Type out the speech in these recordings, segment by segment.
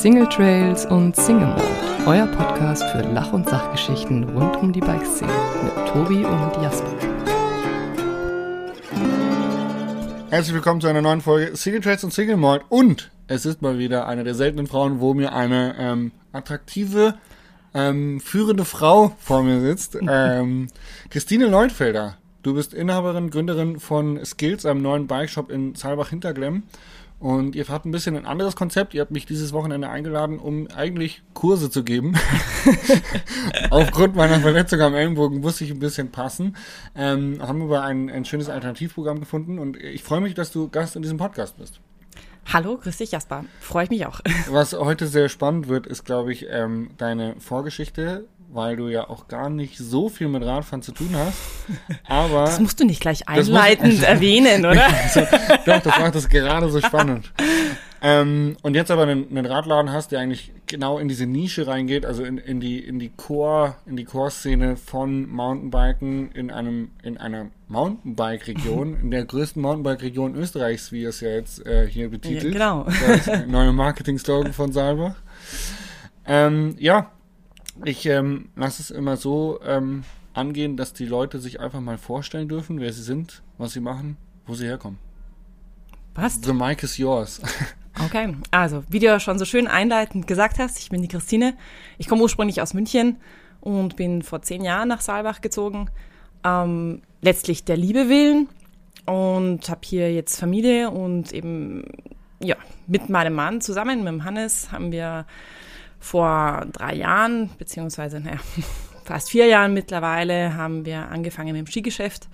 Single Trails und Single Mode, euer Podcast für Lach- und Sachgeschichten rund um die Bikeszene mit Tobi und Jasper. Herzlich willkommen zu einer neuen Folge Single Trails und Single Mode. Und es ist mal wieder eine der seltenen Frauen, wo mir eine ähm, attraktive, ähm, führende Frau vor mir sitzt. Ähm, Christine Leutfelder. Du bist Inhaberin, Gründerin von Skills, einem neuen Bike-Shop in Saalbach-Hinterglemm. Und ihr habt ein bisschen ein anderes Konzept. Ihr habt mich dieses Wochenende eingeladen, um eigentlich Kurse zu geben. Aufgrund meiner Verletzung am Ellenbogen muss ich ein bisschen passen. Ähm, haben aber ein, ein schönes Alternativprogramm gefunden und ich freue mich, dass du Gast in diesem Podcast bist. Hallo, grüß dich, Jasper. Freue ich mich auch. Was heute sehr spannend wird, ist, glaube ich, ähm, deine Vorgeschichte, weil du ja auch gar nicht so viel mit Radfahren zu tun hast. Aber das musst du nicht gleich einleitend muss, erwähnen, oder? also, doch, das macht das gerade so spannend. Ähm, und jetzt aber einen, einen, Radladen hast, der eigentlich genau in diese Nische reingeht, also in, in die in die Core in die Core-Szene von Mountainbiken in einem in einer Mountainbike-Region, in der größten Mountainbike-Region Österreichs, wie es ja jetzt äh, hier betitelt. Ja, genau. Das neue Marketing-Slogan von Salbach. Ähm, ja, ich ähm, lasse es immer so ähm, angehen, dass die Leute sich einfach mal vorstellen dürfen, wer sie sind, was sie machen, wo sie herkommen. Passt. The mic is yours. Okay, also wie du ja schon so schön einleitend gesagt hast, ich bin die Christine. Ich komme ursprünglich aus München und bin vor zehn Jahren nach Saalbach gezogen. Ähm, letztlich der Liebe willen und habe hier jetzt Familie und eben ja mit meinem Mann zusammen, mit dem Hannes, haben wir vor drei Jahren, beziehungsweise naja, fast vier Jahren mittlerweile, haben wir angefangen mit dem Skigeschäft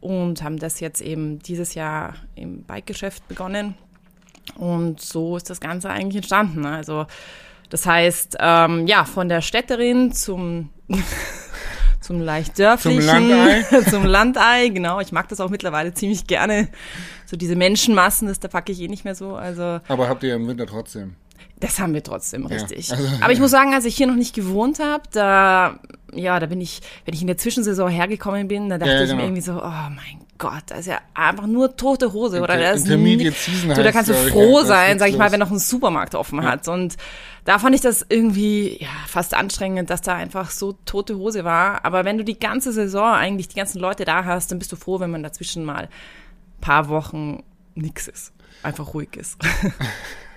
und haben das jetzt eben dieses Jahr im Bikegeschäft begonnen. Und so ist das Ganze eigentlich entstanden. Also das heißt, ähm, ja, von der Städterin zum zum leicht dörflichen, zum Landei. zum Landei, genau. Ich mag das auch mittlerweile ziemlich gerne. So diese Menschenmassen, das da packe ich eh nicht mehr so. Also. Aber habt ihr im Winter trotzdem? Das haben wir trotzdem, richtig. Ja, also, Aber ich muss sagen, als ich hier noch nicht gewohnt habe, da, ja, da bin ich, wenn ich in der Zwischensaison hergekommen bin, da dachte Ja, ich genau. mir irgendwie so, oh mein Gott, da ist ja einfach nur tote Hose. Oder Inter- da ist Intermediate Season du, da kannst du ich, froh sein, sag ich mal, wenn noch ein Supermarkt offen hat. Und da fand ich das irgendwie, ja, fast anstrengend, dass da einfach so tote Hose war. Aber wenn du die ganze Saison eigentlich die ganzen Leute da hast, dann bist du froh, wenn man dazwischen mal ein paar Wochen nix ist. Einfach ruhig ist.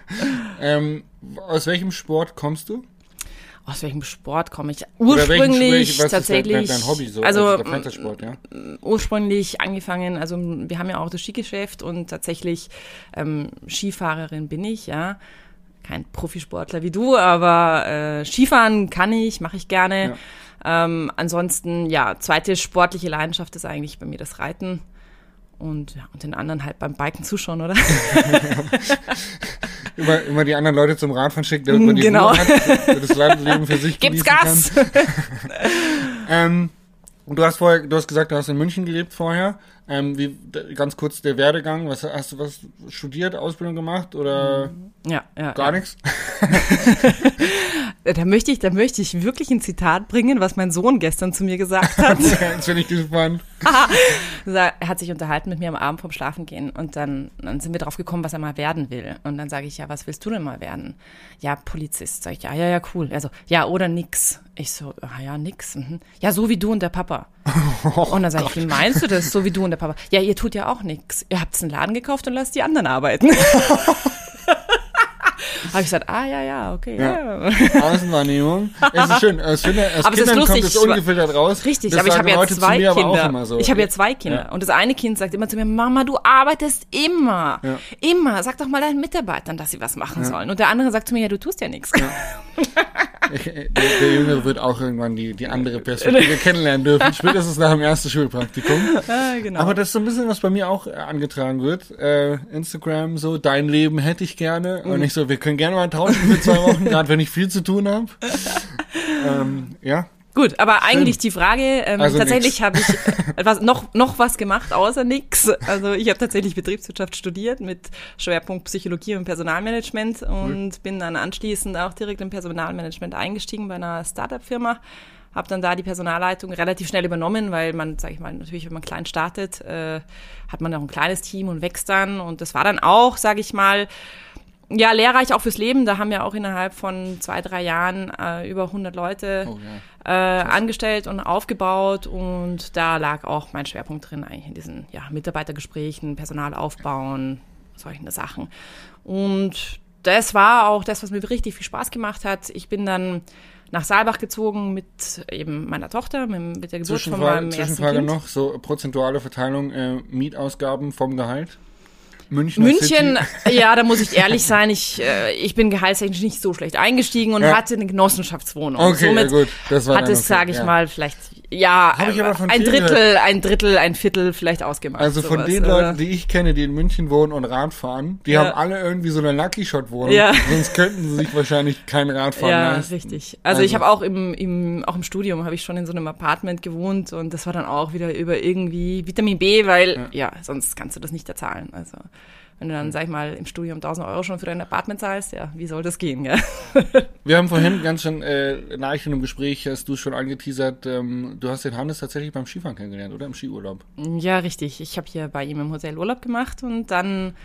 Ähm, aus welchem Sport kommst du? Aus welchem Sport komme ich? Ursprünglich ist tatsächlich. Dein, dein Hobby so? also der Freizeitsport, ja. ursprünglich angefangen, also wir haben ja auch das Skigeschäft und tatsächlich ähm, Skifahrerin bin ich, ja. Kein Profisportler wie du, aber äh, Skifahren kann ich, mache ich gerne. Ähm, ansonsten, ja, zweite sportliche Leidenschaft ist eigentlich bei mir das Reiten. Und, ja, und den anderen halt beim Biken zuschauen, oder? Immer, immer die anderen Leute zum Radfahren schickt, damit man die Genau. Ruhe hat, das Landleben für sich Gibt's Gas! Ähm, und du hast vorher, du hast gesagt, du hast in München gelebt vorher. Ähm, wie, ganz kurz der Werdegang. Was hast du was studiert, Ausbildung gemacht oder ja, ja. gar ja. nichts? Da möchte ich, da möchte ich wirklich ein Zitat bringen, was mein Sohn gestern zu mir gesagt hat. Jetzt bin ich gespannt. er hat sich unterhalten mit mir am Abend vom Schlafengehen und dann, dann sind wir drauf gekommen, was er mal werden will. Und dann sage ich, ja, was willst du denn mal werden? Ja, Polizist. Sag ich, ja, ja, ja, cool. Also, ja, oder nix. Ich so, ah, ja, nix. Mhm. Ja, so wie du und der Papa. und dann sage ich, wie meinst du das, so wie du und der Papa? Ja, ihr tut ja auch nix. Ihr habt einen Laden gekauft und lasst die anderen arbeiten. Habe ich gesagt, ah, ja, ja, okay, ja. Außenwahrnehmung. Es ist schön. Als, Kinder, als Aber es ist Kindern kommt lustig, es ungefiltert raus. Richtig, das aber ich habe ja zwei mir Kinder. so. Ich habe ja zwei Kinder. Ja. Und das eine Kind sagt immer zu mir, Mama, du arbeitest immer. Ja. Immer. Sag doch mal deinen Mitarbeitern, dass sie was machen sollen. Und der andere sagt zu mir, ja, du tust ja nichts. Ich- Der, der Junge wird auch irgendwann die, die andere Perspektive kennenlernen dürfen, spätestens nach dem ersten Schulpraktikum. Ah, genau. Aber das ist so ein bisschen, was bei mir auch äh, angetragen wird. Äh, Instagram so, dein Leben hätte ich gerne. Mhm. Und ich so, wir können gerne mal tauschen für zwei Wochen, gerade wenn ich viel zu tun habe. ähm, ja, Gut, aber eigentlich die Frage, ähm, Also tatsächlich habe ich äh, was, noch, noch was gemacht, außer nix. Also ich habe tatsächlich Betriebswirtschaft studiert mit Schwerpunkt Psychologie und Personalmanagement und bin dann anschließend auch direkt im Personalmanagement eingestiegen bei einer Startup-Firma. Habe dann da die Personalleitung relativ schnell übernommen, weil man, sage ich mal, natürlich, wenn man klein startet, äh, hat man auch ein kleines Team und wächst dann. Und das war dann auch, sage ich mal, ja, lehrreich auch fürs Leben. Da haben wir auch innerhalb von zwei, drei Jahren äh, über 100 Leute Oh, ja. äh, angestellt und aufgebaut. Und da lag auch mein Schwerpunkt drin, eigentlich in diesen ja, Mitarbeitergesprächen, Personal aufbauen, solchen Sachen. Und das war auch das, was mir richtig viel Spaß gemacht hat. Ich bin dann nach Saalbach gezogen mit eben meiner Tochter, mit, der Geburt von Zwischenfrage, meinem ersten Zwischenfrage Kind. noch, so prozentuale Verteilung äh, Mietausgaben vom Gehalt. München. München, ja, da muss ich ehrlich sein, ich, äh, ich bin gehaltstechnisch nicht so schlecht eingestiegen und Ja. hatte eine Genossenschaftswohnung. Okay, Somit ja gut, das war hat es, sage ich ja. mal, vielleicht, ja, ich ein Drittel, ein Drittel, ein Viertel vielleicht ausgemacht. Also von sowas, den aber- Leuten, die ich kenne, die in München wohnen und Rad fahren, die Ja. haben alle irgendwie so eine Lucky Shot Wohnung. Ja. Sonst könnten sie sich wahrscheinlich kein Radfahren Ja, leisten. richtig. Also, ich Also- habe auch im, im, auch im Studium habe ich schon in so einem Apartment gewohnt und das war dann auch wieder über irgendwie Vitamin B, weil ja, sonst kannst du das nicht erzahlen. Also wenn du dann, sag ich mal, im Studium 1000 Euro schon für dein Apartment zahlst, ja, wie soll das gehen, ja? Wir haben vorhin ganz schön äh, nach in einem Gespräch, hast du schon angeteasert, ähm, du hast den Hannes tatsächlich beim Skifahren kennengelernt, oder? Im Skiurlaub. Ja, richtig. Ich habe hier bei ihm im Hotel Urlaub gemacht und dann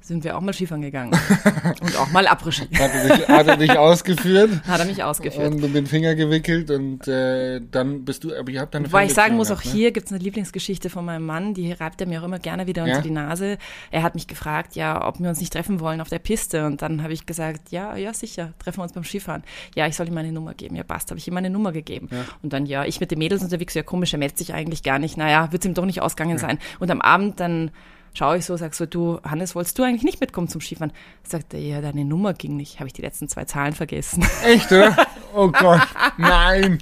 sind wir auch mal Skifahren gegangen. und auch mal Après-Ski. Hat er dich, hat er dich ausgeführt Hat er mich ausgeführt. und um den Finger gewickelt und äh, dann bist du, aber ihr habt dann eine Wobei ich sagen muss, auch ne? hier gibt's eine Lieblingsgeschichte von meinem Mann, die reibt er mir auch immer gerne wieder Ja? unter die Nase. Er hat mich gefragt, ja, ob wir uns nicht treffen wollen auf der Piste. Und dann habe ich gesagt, ja, ja, sicher, treffen wir uns beim Skifahren. Ja, ich soll ihm meine Nummer geben. Ja, passt, habe ich ihm meine Nummer gegeben. Und dann, ja, ich mit den Mädels unterwegs, ja, komisch, er meldet sich eigentlich gar nicht. Naja, wird's ihm doch nicht ausgegangen sein. Und am Abend dann schaue ich so, sag so, du, Hannes, wolltest du eigentlich nicht mitkommen zum Skifahren? Sagt er, ja, deine Nummer ging nicht. Habe ich die letzten zwei Zahlen vergessen. Echt, oder? Oh Gott, nein.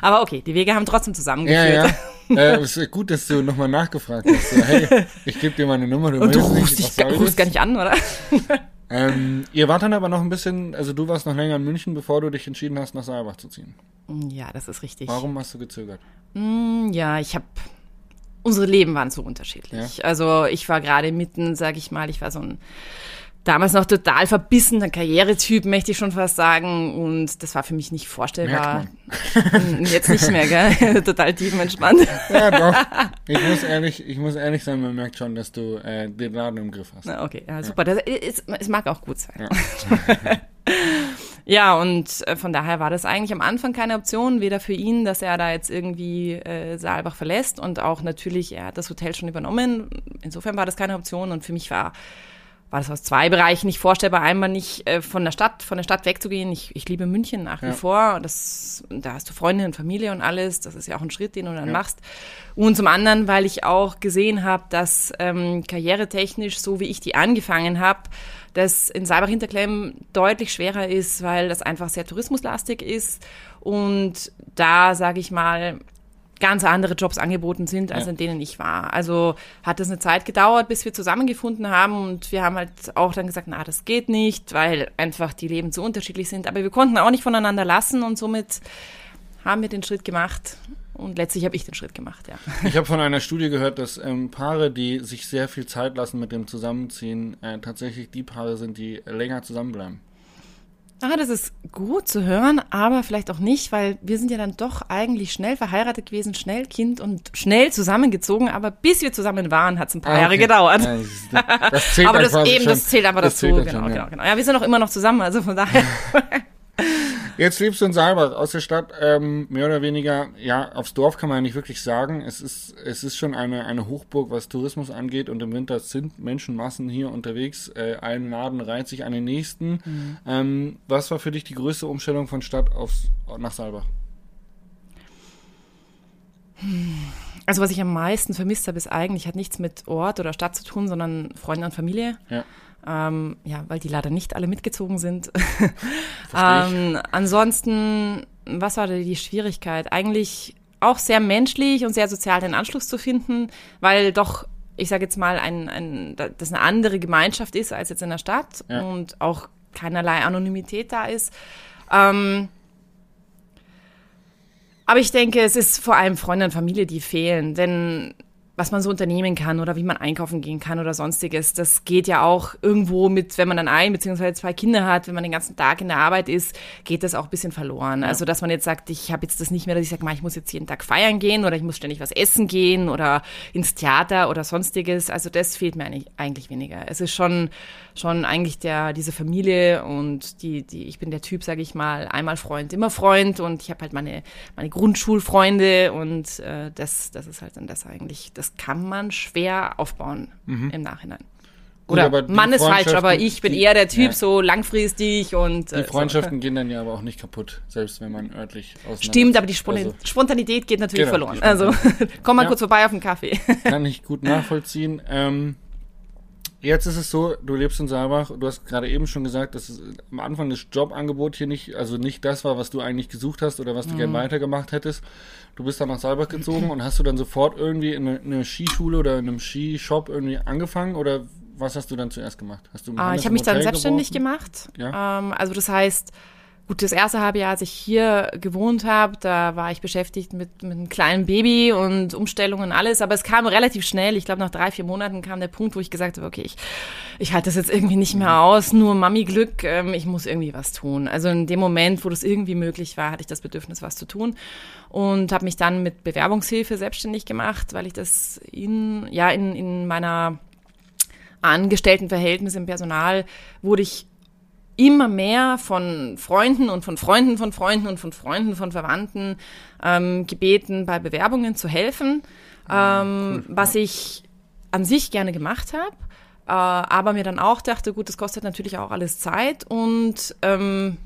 Aber okay, die Wege haben trotzdem Ja, zusammengeführt. ja. äh, es ist gut, dass du nochmal nachgefragt hast. So, hey, ich gebe dir meine Nummer, du Und du rufst, nicht, dich, rufst gar nicht an, oder? Ähm, ihr wart dann aber noch ein bisschen, also du warst noch länger in München, bevor du dich entschieden hast, nach Saalbach zu ziehen. Ja, das ist richtig. Warum hast du gezögert? Mm, Ja, ich habe. Unsere Leben waren so unterschiedlich. Also ich war gerade mitten, sag ich mal, ich war so ein damals noch total verbissener Karrieretyp, möchte ich schon fast sagen. Und das war für mich nicht vorstellbar. Mm, Jetzt nicht mehr, gell? total tiefenentspannt. Ja, doch. Ich muss ehrlich, ich muss ehrlich sein, man merkt schon, dass du äh, den Laden im Griff hast. Na, okay, ja, super. Das ist, es mag auch gut sein. Ja. Ja, und äh, von daher war das eigentlich am Anfang keine Option, weder für ihn, dass er da jetzt irgendwie äh, Saalbach verlässt und auch natürlich, er hat das Hotel schon übernommen. Insofern war das keine Option und für mich war war das aus zwei Bereichen nicht vorstellbar. Einmal nicht äh, von der Stadt, von der Stadt wegzugehen. Ich, ich liebe München nach wie Ja. vor. Das, da hast du Freunde und Familie und alles. Das ist ja auch ein Schritt, den du dann machst. Und zum anderen, weil ich auch gesehen habe, dass ähm, karrieretechnisch, so wie ich die angefangen habe, das in Saalbach-Hinterklemm deutlich schwerer ist, weil das einfach sehr tourismuslastig ist. Und da, sage ich mal, ganz andere Jobs angeboten sind, als Ja. in denen ich war. Also hat es eine Zeit gedauert, bis wir zusammengefunden haben und wir haben halt auch dann gesagt, na, das geht nicht, weil einfach die Leben so unterschiedlich sind. Aber wir konnten auch nicht voneinander lassen und somit haben wir den Schritt gemacht und letztlich habe ich den Schritt gemacht, ja. Ich habe von einer Studie gehört, dass ähm, Paare, die sich sehr viel Zeit lassen mit dem Zusammenziehen, äh, tatsächlich die Paare sind, die länger zusammenbleiben. Ah, das ist gut zu hören, aber vielleicht auch nicht, weil wir sind ja dann doch eigentlich schnell verheiratet gewesen, schnell Kind und schnell zusammengezogen, aber bis wir zusammen waren, hat es ein paar Ah, Jahre okay. gedauert. Ja, das, zählt aber das eben, schon. das zählt einfach Das dazu. zählt genau, schon, genau, ja. genau. Ja, wir sind auch immer noch zusammen, also von daher. Jetzt lebst du in Saalbach, aus der Stadt, ähm, mehr oder weniger, ja, aufs Dorf kann man ja nicht wirklich sagen. Es ist, es ist schon eine, eine Hochburg, was Tourismus angeht und im Winter sind Menschenmassen hier unterwegs. Äh, ein Laden reiht sich an den nächsten. Mhm. Ähm, was war für dich die größte Umstellung von Stadt aufs, nach Saalbach? Also was ich am meisten vermisst habe, ist eigentlich, hat nichts mit Ort oder Stadt zu tun, sondern Freunde und Familie. Ja, Ähm, ja, weil die leider nicht alle mitgezogen sind. ähm, ansonsten, was war da die Schwierigkeit? Eigentlich auch sehr menschlich und sehr sozial den Anschluss zu finden, weil doch, ich sage jetzt mal, ein, ein, das eine andere Gemeinschaft ist als jetzt in der Stadt Ja. und auch keinerlei Anonymität da ist. Ähm, aber ich denke, es ist vor allem Freunde und Familie, die fehlen, denn was man so unternehmen kann oder wie man einkaufen gehen kann oder sonstiges. Das geht ja auch irgendwo mit, wenn man dann ein bzw. zwei Kinder hat, wenn man den ganzen Tag in der Arbeit ist, geht das auch ein bisschen verloren. Ja. Also dass man jetzt sagt, ich habe jetzt das nicht mehr, dass ich sage, ich muss jetzt jeden Tag feiern gehen oder ich muss ständig was essen gehen oder ins Theater oder sonstiges. Also das fehlt mir eigentlich, eigentlich weniger. Es ist schon schon eigentlich der diese Familie und die die ich bin der Typ, sage ich mal, einmal Freund, immer Freund und ich habe halt meine meine Grundschulfreunde und äh, das das ist halt dann das eigentlich. Das das kann man schwer aufbauen mhm. im Nachhinein. Oder Gut, Mann ist falsch, aber ich bin die, eher der Typ, ja. so langfristig und. Die Freundschaften so. gehen dann ja aber auch nicht kaputt, selbst wenn man örtlich Stimmt, aber die also, Spontanität geht natürlich genau, verloren. Also komm mal ja. kurz vorbei auf den Kaffee. Kann ich gut nachvollziehen. Ähm, Jetzt ist es so, du lebst in Saalbach, du hast gerade eben schon gesagt, dass am Anfang das Jobangebot hier nicht, also nicht das war, was du eigentlich gesucht hast oder was du mhm. gerne weitergemacht hättest. Du bist dann nach Saalbach gezogen und hast du dann sofort irgendwie in eine, in eine Skischule oder in einem Skishop irgendwie angefangen oder was hast du dann zuerst gemacht? Hast du ah, ich habe mich dann selbstständig geworfen? gemacht. Ja? Ähm, also das heißt, Gut, das erste halbe Jahr, als ich hier gewohnt habe, da war ich beschäftigt mit, mit einem kleinen Baby und Umstellungen und alles, aber es kam relativ schnell. Ich glaube, nach drei, vier Monaten kam der Punkt, wo ich gesagt habe, okay, ich, ich halte das jetzt irgendwie nicht mehr aus, nur Mami-Glück, ähm, ich muss irgendwie was tun. Also in dem Moment, wo das irgendwie möglich war, hatte ich das Bedürfnis, was zu tun und habe mich dann mit Bewerbungshilfe selbstständig gemacht, weil ich das in, ja, in, in meiner Angestelltenverhältnis im Personal wurde ich immer mehr von Freunden und von Freunden von Freunden und von Freunden von Verwandten ähm, gebeten, bei Bewerbungen zu helfen, ähm, cool. was ich an sich gerne gemacht habe, äh, aber mir dann auch dachte, gut, das kostet natürlich auch alles Zeit und ähm,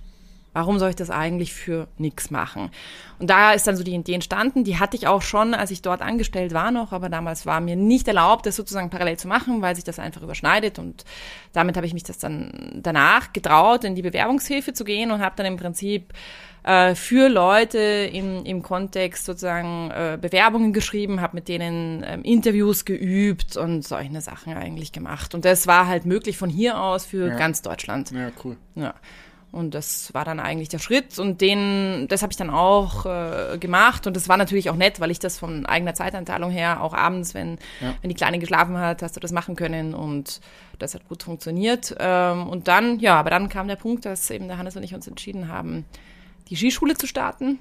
Warum soll ich das eigentlich für nichts machen? Und da ist dann so die Idee entstanden. Die hatte ich auch schon, als ich dort angestellt war noch, aber damals war mir nicht erlaubt, das sozusagen parallel zu machen, weil sich das einfach überschneidet. Und damit habe ich mich das dann danach getraut, in die Bewerbungshilfe zu gehen und habe dann im Prinzip äh, für Leute im, im Kontext sozusagen äh, Bewerbungen geschrieben, habe mit denen ähm, Interviews geübt und solche Sachen eigentlich gemacht. Und das war halt möglich von hier aus für ja. ganz Deutschland. Ja, cool. Ja. Und das war dann eigentlich der Schritt und den, das habe ich dann auch äh, gemacht und das war natürlich auch nett, weil ich das von eigener Zeitanteilung her auch abends, wenn, ja. wenn die Kleine geschlafen hat, hast du das machen können und das hat gut funktioniert. Ähm, und dann, ja, aber dann kam der Punkt, dass eben der Hannes und ich uns entschieden haben, die Skischule zu starten.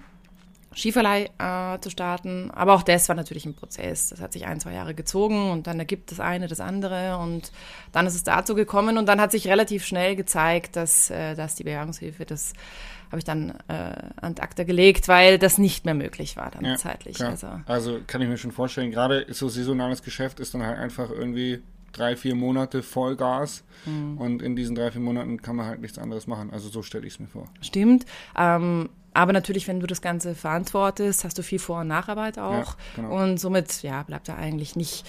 Skiverleih äh, zu starten. Aber auch das war natürlich ein Prozess. Das hat sich ein, zwei Jahre gezogen und dann ergibt das eine das andere und dann ist es dazu gekommen und dann hat sich relativ schnell gezeigt, dass, äh, dass die Bewerbungshilfe, das habe ich dann äh, an Akta gelegt, weil das nicht mehr möglich war dann ja, zeitlich. Also. also kann ich mir schon vorstellen, gerade so saisonales Geschäft ist dann halt einfach irgendwie drei, vier Monate Vollgas mhm. und in diesen drei, vier Monaten kann man halt nichts anderes machen. Also so stelle ich es mir vor. Stimmt. Ähm, aber natürlich, wenn du das Ganze verantwortest, hast du viel Vor- und Nacharbeit auch. Ja, genau. Und somit, ja, bleibt da eigentlich nicht,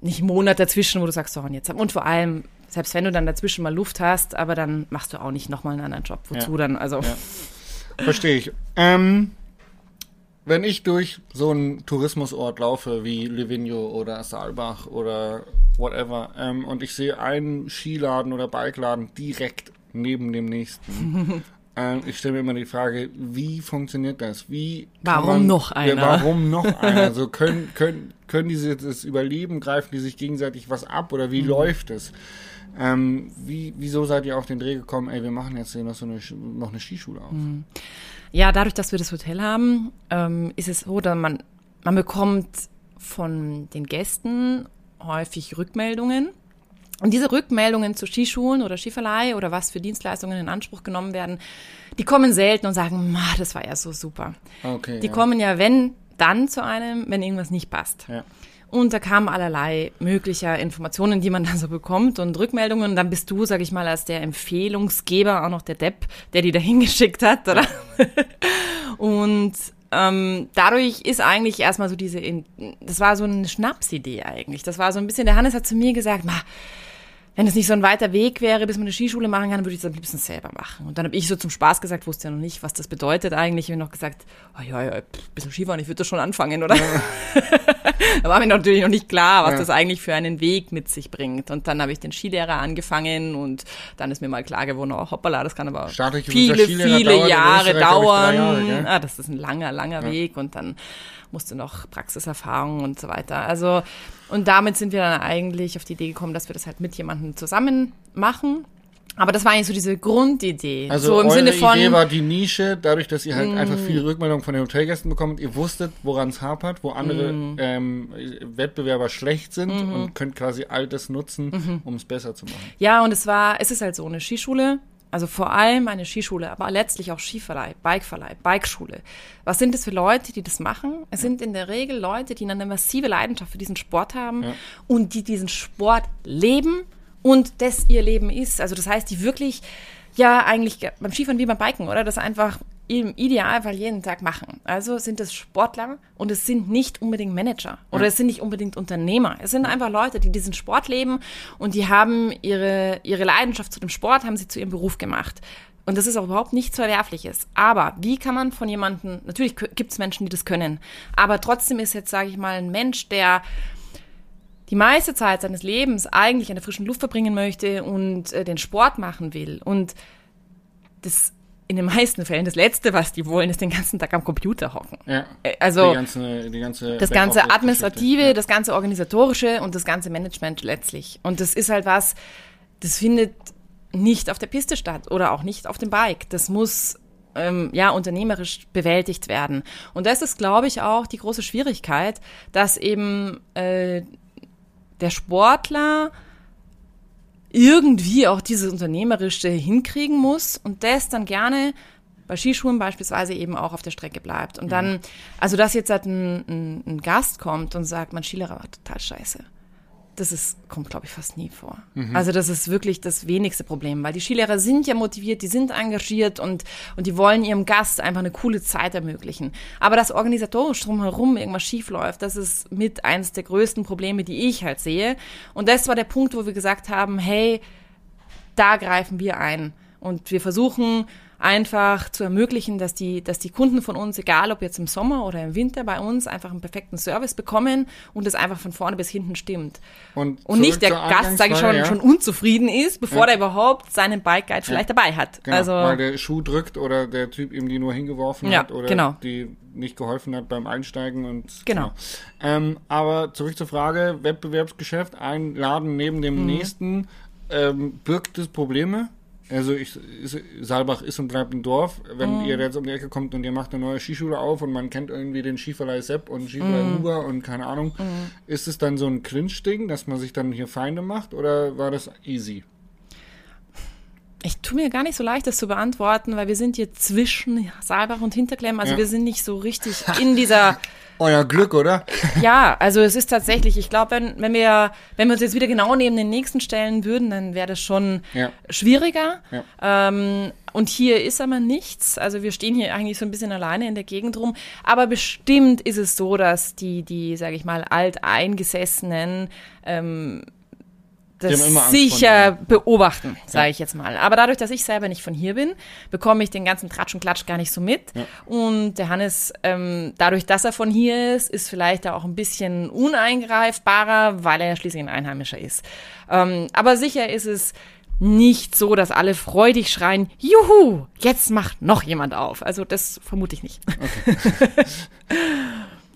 nicht ein Monat dazwischen, wo du sagst, so, und jetzt. Und vor allem, selbst wenn du dann dazwischen mal Luft hast, aber dann machst du auch nicht nochmal einen anderen Job. Wozu ja. dann? Also. Ja. Verstehe ich. Ähm, wenn ich durch so einen Tourismusort laufe wie Livigno oder Saalbach oder whatever ähm, und ich sehe einen Skiladen oder Bikeladen direkt neben dem nächsten Ähm, ich stelle mir immer die Frage, wie funktioniert das? Wie warum man, noch einer? Ja, warum noch einer? Also können, können, können die das überleben? Greifen die sich gegenseitig was ab oder wie mhm. läuft es? Ähm, wie, wieso seid ihr auf den Dreh gekommen, ey, wir machen jetzt hier noch so eine, noch eine Skischule auf? Mhm. Ja, dadurch, dass wir das Hotel haben, ähm, ist es so, dass man, man bekommt von den Gästen häufig Rückmeldungen und diese Rückmeldungen zu Skischulen oder Skiverleih oder was für Dienstleistungen in Anspruch genommen werden, die kommen selten und sagen, das war ja so super. Okay, die ja. kommen ja, wenn, dann zu einem, wenn irgendwas nicht passt. Ja. Und da kamen allerlei möglicher Informationen, die man dann so bekommt und Rückmeldungen. Und dann bist du, sag ich mal, als der Empfehlungsgeber auch noch der Depp, der die da hingeschickt hat, oder? Ja. und ähm, dadurch ist eigentlich erstmal so diese, das war so eine Schnapsidee eigentlich. Das war so ein bisschen, der Hannes hat zu mir gesagt, ma, wenn es nicht so ein weiter Weg wäre, bis man eine Skischule machen kann, würde ich es am liebsten selber machen. Und dann habe ich so zum Spaß gesagt, wusste ja noch nicht, was das bedeutet eigentlich. Ich habe noch gesagt, oh ja, ja, ein bisschen Skifahren, ich würde das schon anfangen, oder? Ja. da war mir natürlich noch nicht klar, was Ja. das eigentlich für einen Weg mit sich bringt. Und dann habe ich den Skilehrer angefangen und dann ist mir mal klar geworden, oh, hoppala, das kann aber Staatlich viele, viele dauert Jahre dauern. Jahre, gell? ah, das ist ein langer, langer Weg und dann musste noch Praxiserfahrung und so weiter. Also, und damit sind wir dann eigentlich auf die Idee gekommen, dass wir das halt mit jemandem zusammen machen. Aber das war eigentlich so diese Grundidee. Also so im eure Sinne von, Mm. Idee war die Nische, dadurch, dass ihr halt einfach viele Rückmeldungen von den Hotelgästen bekommt. Ihr wusstet, woran es hapert, wo andere Mm. ähm, Wettbewerber schlecht sind Mhm. und könnt quasi all das nutzen, um es besser zu machen. Ja, und es war, es ist halt so eine Skischule, also vor allem eine Skischule, aber letztlich auch Skiverleih, Bikeverleih, Bikeschule. Was sind das für Leute, die das machen? Es sind in der Regel Leute, die eine massive Leidenschaft für diesen Sport haben Ja. und die diesen Sport leben und das ihr Leben ist. Also das heißt, die wirklich ja eigentlich beim Skifahren wie beim Biken, oder? Das einfach im Idealfall jeden Tag machen. Also sind es Sportler und es sind nicht unbedingt Manager oder es sind nicht unbedingt Unternehmer. Es sind einfach Leute, die diesen Sport leben und die haben ihre, ihre Leidenschaft zu dem Sport, haben sie zu ihrem Beruf gemacht. Und das ist auch überhaupt nichts Verwerfliches. Aber wie kann man von jemandem, natürlich gibt es Menschen, die das können, aber trotzdem ist jetzt, sage ich mal, ein Mensch, der die meiste Zeit seines Lebens eigentlich an der frischen Luft verbringen möchte und äh, den Sport machen will und das in den meisten Fällen das Letzte, was die wollen, ist den ganzen Tag am Computer hocken. Ja. Äh, Also die ganze, die ganze das ganze. Administrative, Ja. das ganze Organisatorische und das ganze Management letztlich. Und das ist halt was, das findet nicht auf der Piste statt oder auch nicht auf dem Bike. Das muss ähm, ja unternehmerisch bewältigt werden. Und das ist, glaube ich, auch die große Schwierigkeit, dass eben äh, der Sportler irgendwie auch dieses Unternehmerische hinkriegen muss und das dann gerne bei Skischuhen beispielsweise eben auch auf der Strecke bleibt. Und dann, also dass jetzt halt ein, ein, ein Gast kommt und sagt, mein Skilehrer war total scheiße. Das ist, kommt, glaube ich, fast nie vor. Also das ist wirklich das wenigste Problem, weil die Skilehrer sind ja motiviert, die sind engagiert und, und die wollen ihrem Gast einfach eine coole Zeit ermöglichen. Aber dass organisatorisch drumherum irgendwas schief läuft, das ist mit eines der größten Probleme, die ich halt sehe. Und das war der Punkt, wo wir gesagt haben, hey, da greifen wir ein. Und wir versuchen einfach zu ermöglichen, dass die, dass die Kunden von uns, egal ob jetzt im Sommer oder im Winter bei uns, einfach einen perfekten Service bekommen und es einfach von vorne bis hinten stimmt. Und, Und nicht der Gast, sage ich schon, Eingangsfrage, schon unzufrieden ist, bevor Ja. der überhaupt seinen Bike Guide vielleicht dabei hat. Genau, also weil der Schuh drückt oder der Typ ihm die nur hingeworfen Ja, hat oder genau. die nicht geholfen hat beim Einsteigen und Genau. Ähm, aber zurück zur Frage Wettbewerbsgeschäft, ein Laden neben Mhm. dem nächsten ähm, birgt es Probleme? Also ich, ist, Saalbach ist und bleibt ein Dorf. Wenn Mhm. ihr jetzt um die Ecke kommt und ihr macht eine neue Skischule auf und man kennt irgendwie den Skiverleih Sepp und Skiverleih Mhm. Huber und keine Ahnung, ist es dann so ein Clinch-Ding, dass man sich dann hier Feinde macht oder war das easy? ich tue mir gar nicht so leicht, das zu beantworten, weil wir sind hier zwischen Saalbach und Hinterklemm. Also Ja. wir sind nicht so richtig in dieser Euer Glück, oder? Ja, also es ist tatsächlich, ich glaube, wenn, wenn wir, wenn wir uns jetzt wieder genau neben den nächsten stellen würden, dann wäre das schon Ja. schwieriger. Ja. Ähm, und hier ist aber nichts. Also wir stehen hier eigentlich so ein bisschen alleine in der Gegend rum. Aber bestimmt ist es so, dass die, die, sage ich mal, alteingesessenen ähm, das sicher beobachten, sage ich jetzt mal. Aber dadurch, dass ich selber nicht von hier bin, bekomme ich den ganzen Tratsch und Klatsch gar nicht so mit. Und der Hannes, ähm, dadurch, dass er von hier ist, ist vielleicht auch ein bisschen uneingreifbarer, weil er ja schließlich ein Einheimischer ist. Ähm, aber sicher ist es nicht so, dass alle freudig schreien, juhu, jetzt macht noch jemand auf. Also das vermute ich nicht.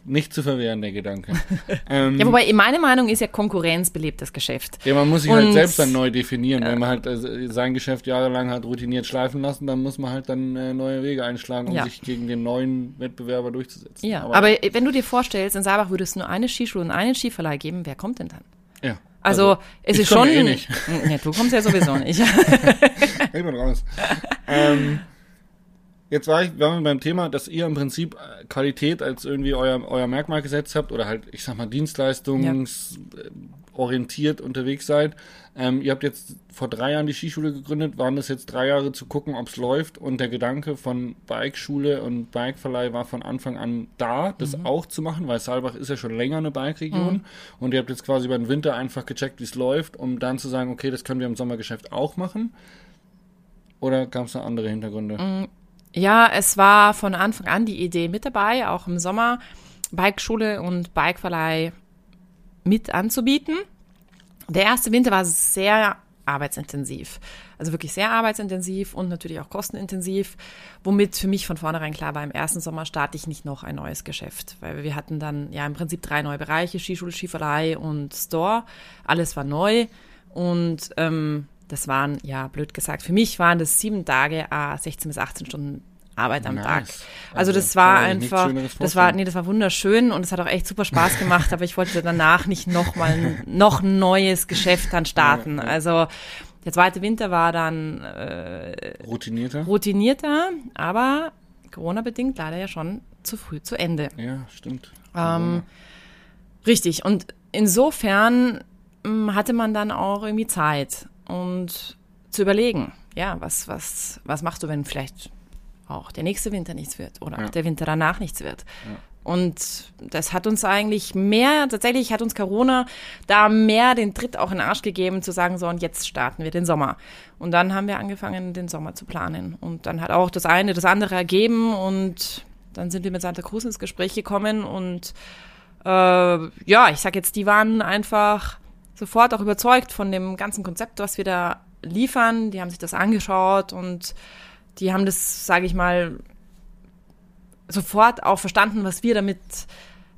Nicht zu verwehren, der Gedanke. ähm, Ja, wobei meine Meinung ist ja, Konkurrenz belebt das Geschäft. Ja, man muss sich halt Und- selbst dann neu definieren. Wenn man halt äh, sein Geschäft jahrelang hat routiniert schleifen lassen, dann muss man halt dann äh, neue Wege einschlagen, um Ja. sich gegen den neuen Wettbewerber durchzusetzen. Ja, aber, wenn du dir vorstellst, in Saalbach würde es nur eine Skischule und einen Skiverleih geben, wer kommt denn dann? ja. Also, es ich ist schon. eh nicht. Ja, du kommst ja sowieso nicht. Ich bin raus. ähm, jetzt war ich, waren wir beim Thema, dass ihr im Prinzip äh, Qualität als irgendwie euer, euer Merkmal gesetzt habt oder halt, ich sag mal, dienstleistungsorientiert unterwegs seid. Ähm, ihr habt jetzt vor drei Jahren die Skischule gegründet, waren das jetzt drei Jahre zu gucken, ob es läuft und der Gedanke von Bikeschule und Bikeverleih war von Anfang an da, das auch zu machen, weil Saalbach ist ja schon länger eine Bike-Region und ihr habt jetzt quasi über den Winter einfach gecheckt, wie es läuft, um dann zu sagen, okay, das können wir im Sommergeschäft auch machen. Oder gab es noch andere Hintergründe? Ja, es war von Anfang an die Idee mit dabei, auch im Sommer. Bikeschule und Bikeverleih mit anzubieten. Der erste Winter war sehr arbeitsintensiv. Also wirklich sehr arbeitsintensiv und natürlich auch kostenintensiv, womit für mich von vornherein klar war, im ersten Sommer starte ich nicht noch ein neues Geschäft, weil wir hatten dann ja im Prinzip drei neue Bereiche, Skischule, Skiverleih und Store. Alles war neu und ähm, das waren, ja, blöd gesagt, für mich waren das sieben Tage, ah, 16 bis 18 Stunden Arbeit am Nice. Tag. Also, Also, das war einfach, das war, nee, das war wunderschön und es hat auch echt super Spaß gemacht, aber ich wollte danach nicht noch mal ein noch ein neues Geschäft dann starten. Also der zweite Winter war dann äh, Routinierter? routinierter, aber Corona-bedingt leider ja schon zu früh zu Ende. ja, stimmt. Ähm, richtig. Und insofern mh, hatte man dann auch irgendwie Zeit und zu überlegen, ja, was, was, was machst du, wenn vielleicht auch der nächste Winter nichts wird oder Ja. auch der Winter danach nichts wird. Und das hat uns eigentlich mehr, tatsächlich hat uns Corona da mehr den Tritt auch in den Arsch gegeben, zu sagen, so, und jetzt starten wir den Sommer. Und dann haben wir angefangen, den Sommer zu planen. Und dann hat auch das eine das andere ergeben und dann sind wir mit Santa Cruz ins Gespräch gekommen und äh, ja, ich sag jetzt, die waren einfach sofort auch überzeugt von dem ganzen Konzept, was wir da liefern. Die haben sich das angeschaut und die haben das, sage ich mal, sofort auch verstanden, was wir damit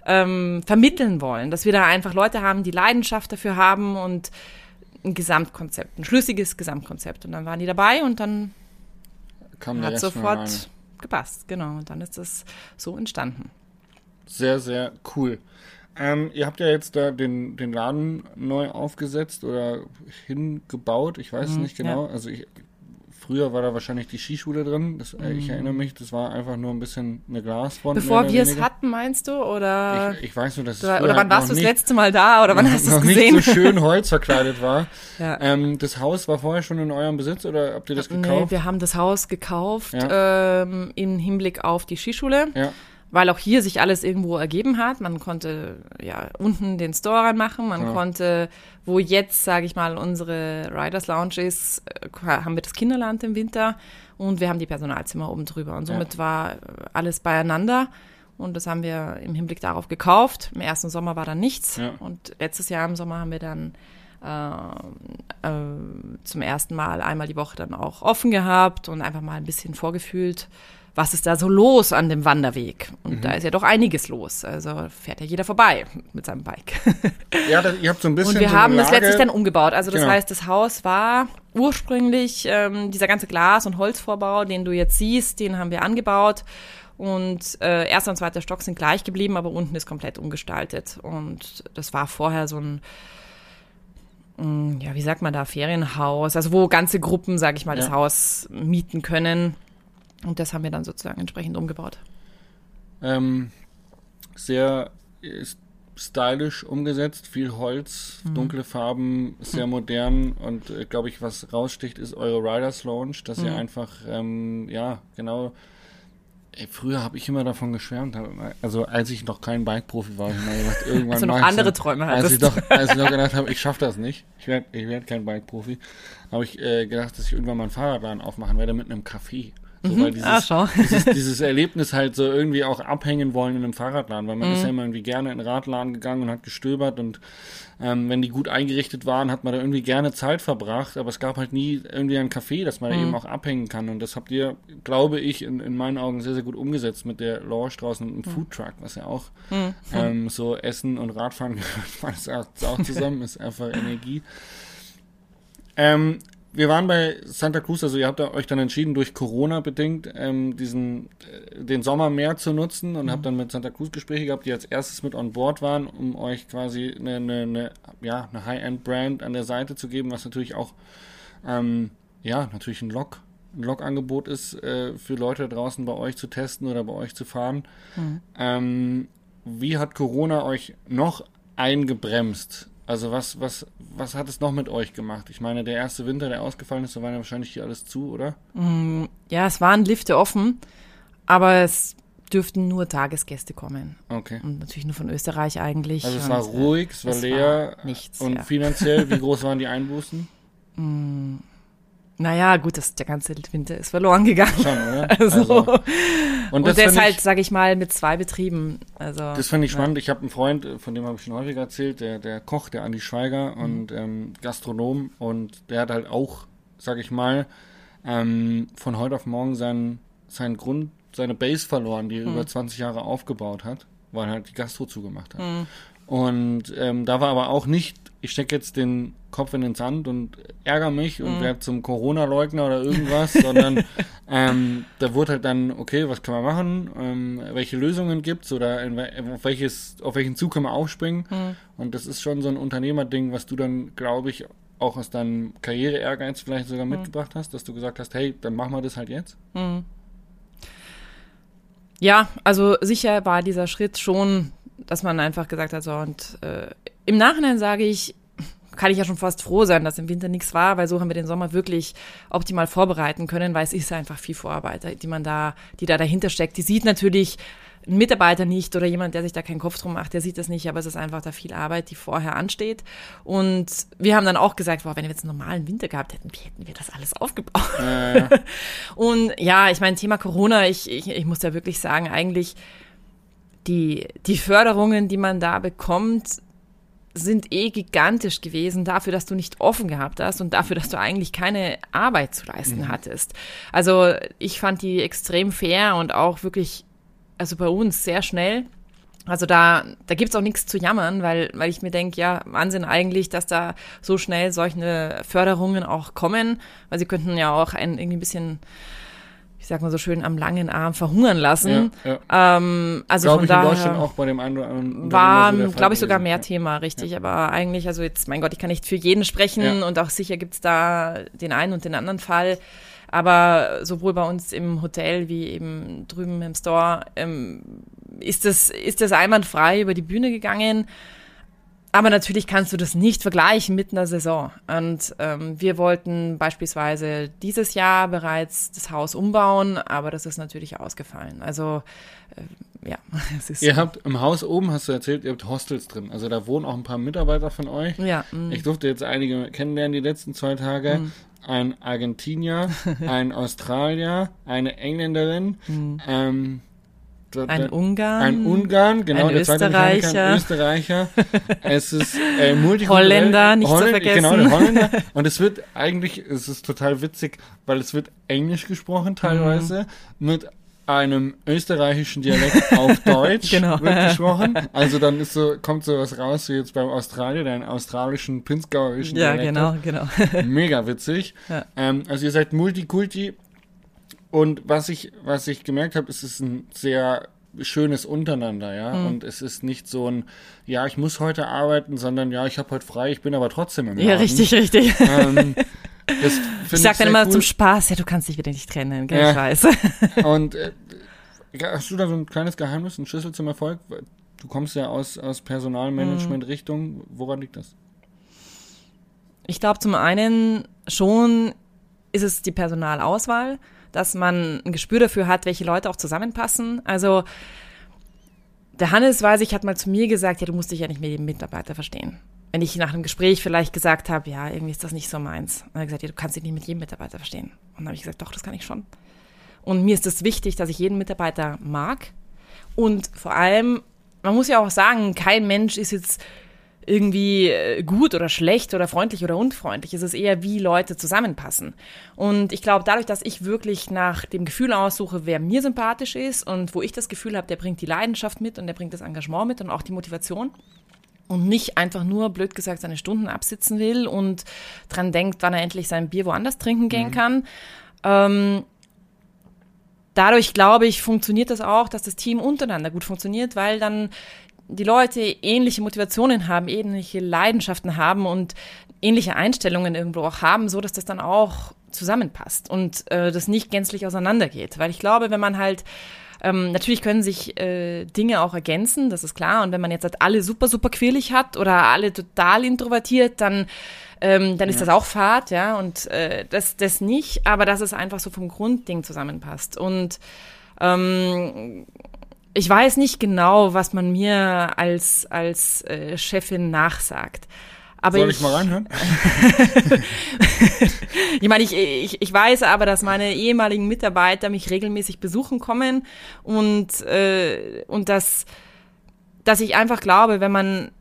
ähm, vermitteln wollen. Dass wir da einfach Leute haben, die Leidenschaft dafür haben und ein Gesamtkonzept, ein schlüssiges Gesamtkonzept. Und dann waren die dabei und dann Kam hat sofort gepasst. Genau, und dann ist das so entstanden. Sehr, sehr cool. Ähm, ihr habt ja jetzt da den, den Laden neu aufgesetzt oder hingebaut. Ich weiß es Mhm, nicht genau. Also ich, früher war da wahrscheinlich die Skischule drin. Das, äh, Ich erinnere mich, das war einfach nur ein bisschen eine Mhm. Bevor wir es hatten, meinst du? Oder, Ich, ich weiß nur, dass es oder, früher oder wann warst du das letzte Mal da? Oder wann hast du es noch gesehen? nicht so schön Holz verkleidet war. Ja. Ähm, das Haus war vorher schon in eurem Besitz oder habt ihr das Nee, gekauft? wir haben das Haus gekauft Ja. ähm, im Hinblick auf die Skischule, ja, weil auch hier sich alles irgendwo ergeben hat. Man konnte ja unten den Store reinmachen, man Ja. konnte, wo jetzt, sage ich mal, unsere Riders Lounge ist, äh, haben wir das Kinderland im Winter und wir haben die Personalzimmer oben drüber. Und somit war äh, alles beieinander. Und das haben wir im Hinblick darauf gekauft. Im ersten Sommer war dann nichts. Ja. Und letztes Jahr im Sommer haben wir dann äh, äh, zum ersten Mal einmal die Woche dann auch offen gehabt und einfach mal ein bisschen vorgefühlt, was ist da so los an dem Wanderweg. Und Mhm. da ist ja doch einiges los. Also fährt ja jeder vorbei mit seinem Bike. ja das, ihr habt so ein bisschen Und wir so haben das letztlich dann umgebaut. Also das Genau. heißt, das Haus war ursprünglich ähm, dieser ganze Glas- und Holzvorbau, den du jetzt siehst, den haben wir angebaut. Und äh, erster und zweiter Stock sind gleich geblieben, aber unten ist komplett umgestaltet. Und das war vorher so ein, mh, ja, wie sagt man da, Ferienhaus, also wo ganze Gruppen, sage ich mal, das Ja. Haus mieten können. Und das haben wir dann sozusagen entsprechend umgebaut. ähm, sehr ist stylisch umgesetzt, viel Holz, Mhm. dunkle Farben, sehr modern und äh, glaube ich, was raussticht, ist eure Riders Lounge, dass Mhm. ihr einfach, ähm, ja, genau. Ey, früher habe ich immer davon geschwärmt, also als ich noch kein Bike-Profi war, ich immer gedacht, irgendwann Als du noch andere dann. Träume als ich, hattest. noch, als ich noch gedacht habe, ich schaffe das nicht, ich werde ich werd kein Bike-Profi, habe ich äh, gedacht, dass ich irgendwann mal einen Fahrradladen aufmachen werde mit einem Café. So, weil dieses, schau. dieses, dieses Erlebnis halt so irgendwie auch abhängen wollen in einem Fahrradladen, weil man ist Mhm. ja immer irgendwie gerne in den Radladen gegangen und hat gestöbert und ähm, wenn die gut eingerichtet waren, hat man da irgendwie gerne Zeit verbracht, aber es gab halt nie irgendwie ein Café, dass man da Mhm. eben auch abhängen kann und das habt ihr, glaube ich, in, in meinen Augen sehr, sehr gut umgesetzt mit der Lounge draußen und dem Foodtruck, was ja auch Mhm. ähm, so Essen und Radfahren gehört alles auch, auch zusammen, ist einfach Energie. Ähm, wir waren bei Santa Cruz, also ihr habt euch dann entschieden, durch Corona bedingt, ähm, diesen, äh, den Sommer mehr zu nutzen und habt dann mit Santa Cruz Gespräche gehabt, die als erstes mit on board waren, um euch quasi eine, eine, eine, ja, eine High-End-Brand an der Seite zu geben, was natürlich auch, ähm, ja, natürlich ein Log, ein Log-Angebot ist, äh, für Leute draußen bei euch zu testen oder bei euch zu fahren. Ähm, wie hat Corona euch noch eingebremst? Also was, was, was hat es noch mit euch gemacht? Ich meine, der erste Winter, der ausgefallen ist, da waren ja wahrscheinlich hier alles zu, oder? Ja, es waren Lifte offen, aber es dürften nur Tagesgäste kommen. Okay. Und natürlich nur von Österreich eigentlich. Also es war äh, ruhig, es war es leer. war nichts, Und ja. finanziell, wie groß waren die Einbußen? Naja, gut, das, der ganze Winter ist verloren gegangen. Schon, oder? Also, Also, und, das der ist find halt, sage ich mal, mit zwei Betrieben. Also, Das fand ich spannend. Ich habe einen Freund, von dem habe ich schon häufiger erzählt, der, der Koch, der Andi Schweiger Mhm. und ähm, Gastronom und der hat halt auch, sag ich mal, ähm, von heute auf morgen seinen, seinen Grund, seine Base verloren, die er Mhm. über 20 Jahre aufgebaut hat, weil er halt die Gastro zugemacht hat. Und ähm, da war aber auch nicht, ich stecke jetzt den Kopf in den Sand und ärgere mich Mhm. und werde zum Corona-Leugner oder irgendwas, sondern ähm, da wurde halt dann, okay, was können wir machen, ähm, welche Lösungen gibt's oder in, auf, welches, auf welchen Zug können wir aufspringen. Mhm. Und das ist schon so ein Unternehmerding, was du dann, glaube ich, auch aus deinem Karriere-Ehrgeiz vielleicht sogar Mhm. mitgebracht hast, dass du gesagt hast, hey, dann machen wir das halt jetzt. Ja, also sicher war dieser Schritt schon, dass man einfach gesagt hat, so und äh, im Nachhinein sage ich, kann ich ja schon fast froh sein, dass im Winter nichts war, weil so haben wir den Sommer wirklich optimal vorbereiten können, weil es ist einfach viel Vorarbeit, die man da, die da dahinter steckt. Die sieht natürlich ein Mitarbeiter nicht oder jemand, der sich da keinen Kopf drum macht, der sieht das nicht, aber es ist einfach da viel Arbeit, die vorher ansteht. Und wir haben dann auch gesagt, boah, wenn wir jetzt einen normalen Winter gehabt hätten, wie hätten wir das alles aufgebaut? Äh, Und ja, ich meine, Thema Corona, ich, ich, ich muss ja wirklich sagen, eigentlich die, die Förderungen, die man da bekommt, sind eh gigantisch gewesen dafür, dass du nicht offen gehabt hast und dafür, dass du eigentlich keine Arbeit zu leisten hattest. Also ich fand die extrem fair und auch wirklich, also bei uns sehr schnell. Also da, da gibt's auch nichts zu jammern, weil, weil ich mir denke, ja, Wahnsinn eigentlich, dass da so schnell solche Förderungen auch kommen, weil sie könnten ja auch einen irgendwie ein bisschen, ich sag mal so schön, am langen Arm verhungern lassen. ja, ja. Ähm, also glaube von ich in daher Deutschland auch bei dem einen oder anderen war, so glaube ich, sogar mehr Ja. Thema, richtig. Aber eigentlich, also jetzt, mein Gott, ich kann nicht für jeden sprechen und auch sicher gibt's da den einen und den anderen Fall. Aber sowohl bei uns im Hotel wie eben drüben im Store ähm, ist das, ist das einwandfrei über die Bühne gegangen. Aber natürlich kannst du das nicht vergleichen mit einer Saison. Und ähm, wir wollten beispielsweise dieses Jahr bereits das Haus umbauen, aber das ist natürlich ausgefallen. Also äh, ja, es ist Ihr habt im Haus oben, hast du erzählt, ihr habt Hostels drin. Also da wohnen auch ein paar Mitarbeiter von euch. ja, mm. Ich durfte jetzt einige kennenlernen die letzten zwei Tage. Mhm. Ein Argentinier, ein Australier, eine Engländerin, ähm, da- Mhm. Ein da- Ungarn, ein Ungarn, genau, ein der zweite Mechaniker, ein Österreicher. Österreicher. es ist äh, multikulturell. Holländer, nicht zu Holländ- vergessen. Genau, der Holländer. Und es wird eigentlich, es ist total witzig, weil es wird Englisch gesprochen teilweise Mhm. mit einem österreichischen Dialekt auf Deutsch Genau. wird gesprochen. Also dann ist so, kommt sowas raus wie jetzt beim Australier, der einen australischen, pinzgauerischen Ja, Dialekt genau, hat. genau. Mega witzig. Ja. Ähm, also ihr seid Multikulti und was ich, was ich gemerkt habe, ist, es ist ein sehr schönes Untereinander, ja. Mhm. Und es ist nicht so ein, ja, ich muss heute arbeiten, sondern ja, ich habe heute frei, ich bin aber trotzdem im Ja, Laden. richtig, richtig. Ähm, Ich sag dann sehr immer cool. zum Spaß, ja, du kannst dich wieder nicht trennen, gell, Ja. ich weiß. Und äh, hast du da so ein kleines Geheimnis, ein Schlüssel zum Erfolg? Du kommst ja aus, aus. Personalmanagement-Richtung. Woran liegt das? Ich glaube, zum einen schon ist es die Personalauswahl, dass man ein Gespür dafür hat, welche Leute auch zusammenpassen. Also der Hannes, weiß ich, hat mal zu mir gesagt, ja, du musst dich ja nicht mit jedem Mitarbeiter verstehen. Wenn ich nach einem Gespräch vielleicht gesagt habe, ja, irgendwie ist das nicht so meins. Hat er gesagt, ja, du kannst dich nicht mit jedem Mitarbeiter verstehen. Und dann habe ich gesagt, doch, das kann ich schon. Und mir ist es wichtig, dass ich jeden Mitarbeiter mag. Und vor allem, man muss ja auch sagen, kein Mensch ist jetzt irgendwie äh, gut oder schlecht oder freundlich oder unfreundlich. Es ist eher, wie Leute zusammenpassen. Und ich glaube, dadurch, dass ich wirklich nach dem Gefühl aussuche, wer mir sympathisch ist und wo ich das Gefühl habe, der bringt die Leidenschaft mit und der bringt das Engagement mit und auch die Motivation und nicht einfach nur, blöd gesagt, seine Stunden absitzen will und dran denkt, wann er endlich sein Bier woanders trinken gehen kann. Ähm, dadurch, glaube ich, funktioniert das auch, dass das Team untereinander gut funktioniert, weil dann die Leute ähnliche Motivationen haben, ähnliche Leidenschaften haben und ähnliche Einstellungen irgendwo auch haben, so dass das dann auch zusammenpasst und äh, das nicht gänzlich auseinandergeht. Weil ich glaube, wenn man halt ähm, natürlich können sich äh, Dinge auch ergänzen, das ist klar. Und wenn man jetzt halt alle super, super quirlig hat oder alle total introvertiert, dann, ähm, dann ist das auch Fahrt, ja. Und äh, das, das nicht, aber dass es einfach so vom Grundding zusammenpasst. Und ähm, ich weiß nicht genau, was man mir als, als äh, Chefin nachsagt. Aber Soll ich mal reinhören? ich meine, ich, ich, ich weiß aber, dass meine ehemaligen Mitarbeiter mich regelmäßig besuchen kommen und, äh, und dass, dass ich einfach glaube, wenn man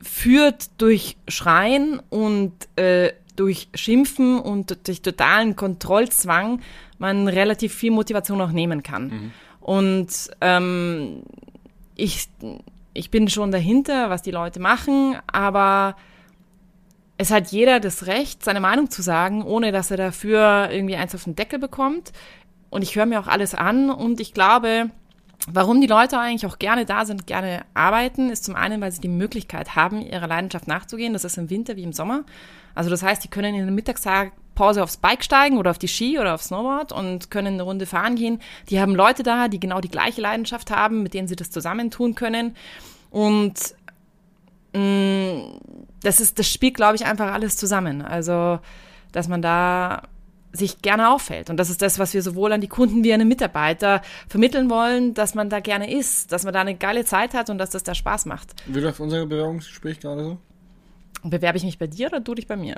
führt durch Schreien und äh, durch Schimpfen und durch totalen Kontrollzwang man relativ viel Motivation auch nehmen kann. Mhm. Und ähm, ich, ich bin schon dahinter, was die Leute machen, aber es hat jeder das Recht, seine Meinung zu sagen, ohne dass er dafür irgendwie eins auf den Deckel bekommt. Und ich höre mir auch alles an und ich glaube, warum die Leute eigentlich auch gerne da sind, gerne arbeiten, ist zum einen, weil sie die Möglichkeit haben, ihrer Leidenschaft nachzugehen. Das ist im Winter wie im Sommer. Also das heißt, die können in der Mittagspause aufs Bike steigen oder auf die Ski oder aufs Snowboard und können eine Runde fahren gehen. Die haben Leute da, die genau die gleiche Leidenschaft haben, mit denen sie das zusammentun können. Und mh, mm, das ist, das spielt, glaube ich, einfach alles zusammen. Also, dass man da sich gerne auffällt. Und das ist das, was wir sowohl an die Kunden wie an den Mitarbeiter vermitteln wollen, dass man da gerne ist, dass man da eine geile Zeit hat und dass das da Spaß macht. Wie läuft unser Bewerbungsgespräch gerade so? Bewerbe ich mich bei dir oder du dich bei mir?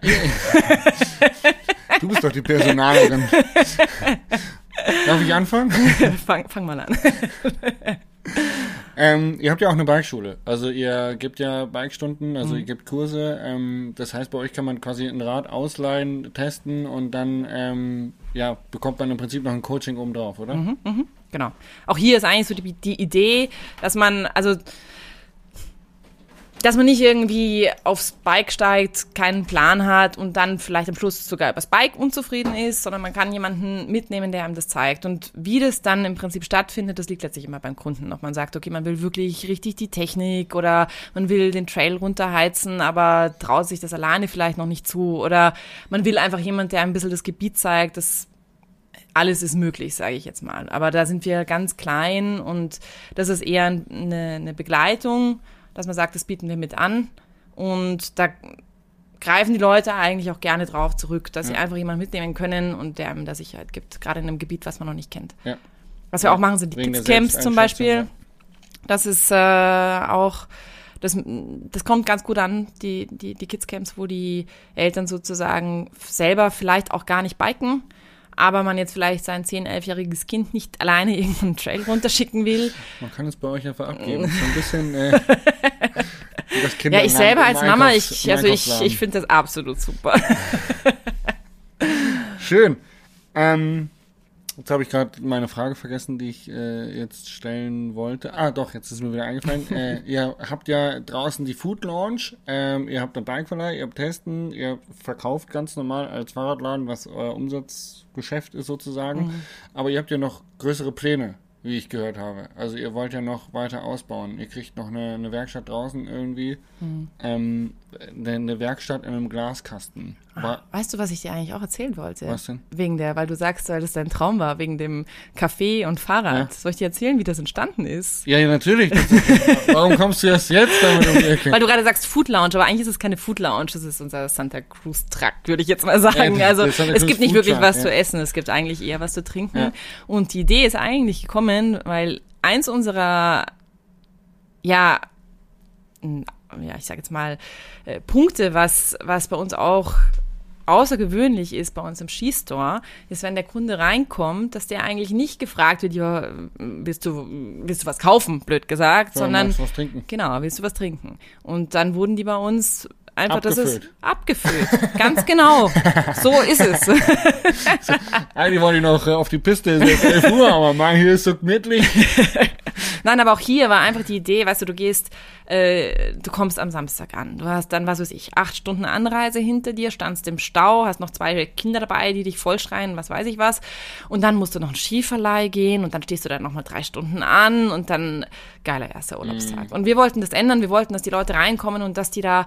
du bist doch die Personalerin. Darf ich anfangen? fang, fang mal an. Ähm, ihr habt ja auch eine Bikeschule. Also ihr gebt ja Bikestunden, also mhm. ihr gebt Kurse. Ähm, das heißt, bei euch kann man quasi ein Rad ausleihen, testen und dann ähm, ja, bekommt man im Prinzip noch ein Coaching oben drauf, oder? Mhm, mh, genau. Auch hier ist eigentlich so die, die Idee, dass man, also dass man nicht irgendwie aufs Bike steigt, keinen Plan hat und dann vielleicht am Schluss sogar übers Bike unzufrieden ist, sondern man kann jemanden mitnehmen, der einem das zeigt. Und wie das dann im Prinzip stattfindet, das liegt letztlich immer beim Kunden. Ob man sagt, okay, man will wirklich richtig die Technik oder man will den Trail runterheizen, aber traut sich das alleine vielleicht noch nicht zu oder man will einfach jemand, der ein bisschen das Gebiet zeigt, das alles ist möglich, sage ich jetzt mal. Aber da sind wir ganz klein und das ist eher eine, eine Begleitung dass man sagt, das bieten wir mit an. Und da greifen die Leute eigentlich auch gerne drauf zurück, dass ja. sie einfach jemanden mitnehmen können und der einem da Sicherheit gibt, gerade in einem Gebiet, was man noch nicht kennt. Ja. Was wir ja. auch machen, sind die Kids Camps zum Beispiel. Das ist äh, auch, das, das kommt ganz gut an, die, die, die Kids Camps, wo die Eltern sozusagen selber vielleicht auch gar nicht biken, aber man jetzt vielleicht sein 10-, 11-jähriges Kind nicht alleine irgendeinen Trail runterschicken will. Man kann es bei euch einfach abgeben. so ein bisschen. Äh, ja, ich selber als Mama, ich, also ich, ich finde das absolut super. Schön. Ähm, Jetzt habe ich gerade meine Frage vergessen, die ich äh, jetzt stellen wollte. Ah, doch, jetzt ist mir wieder eingefallen. äh, ihr habt ja draußen die Food Launch, ähm, ihr habt einen Bikeverleih, ihr habt Testen, ihr verkauft ganz normal als Fahrradladen, was euer Umsatzgeschäft ist sozusagen. Mhm. Aber ihr habt ja noch größere Pläne wie ich gehört habe. Also ihr wollt ja noch weiter ausbauen. Ihr kriegt noch eine, eine Werkstatt draußen irgendwie. Hm. Ähm, eine, Werkstatt in einem Glaskasten. Ah, weißt du, was ich dir eigentlich auch erzählen wollte? Was denn? Wegen der, weil du sagst, weil das dein Traum war, wegen dem Café und Fahrrad. Ja. Soll ich dir erzählen, wie das entstanden ist? Ja, ja natürlich. Warum kommst du erst jetzt damit um die Ecke? Weil du gerade sagst Food Lounge, aber eigentlich ist es keine Food Lounge, das ist unser Santa Cruz Trakt, würde ich jetzt mal sagen. Ja, also es gibt nicht wirklich was zu essen, es gibt eigentlich eher was zu trinken. Und die Idee ist eigentlich gekommen, gekommen, weil eins unserer, ja, ja, ich sage jetzt mal, äh, Punkte, was, was bei uns auch außergewöhnlich ist bei uns im Skistore, ist, wenn der Kunde reinkommt, dass der eigentlich nicht gefragt wird, ja, willst du, willst du was kaufen, blöd gesagt, ja, sondern, was trinken. genau, willst du was trinken? Und dann wurden die bei uns einfach, abgefüllt. das ist abgefüllt. Ganz genau. So ist es. Eigentlich wollte ich noch äh, auf die Piste, es ist 11 Uhr, aber man, hier ist so gemütlich. Nein, aber auch hier war einfach die Idee, weißt du, du gehst, äh, du kommst am Samstag an. Du hast dann, was weiß ich, acht Stunden Anreise hinter dir, standst im Stau, hast noch zwei Kinder dabei, die dich vollschreien, was weiß ich was. Und dann musst du noch einen Skiverleih gehen und dann stehst du da nochmal drei Stunden an und dann geiler erster Urlaubstag. Mhm. Und wir wollten das ändern, wir wollten, dass die Leute reinkommen und dass die da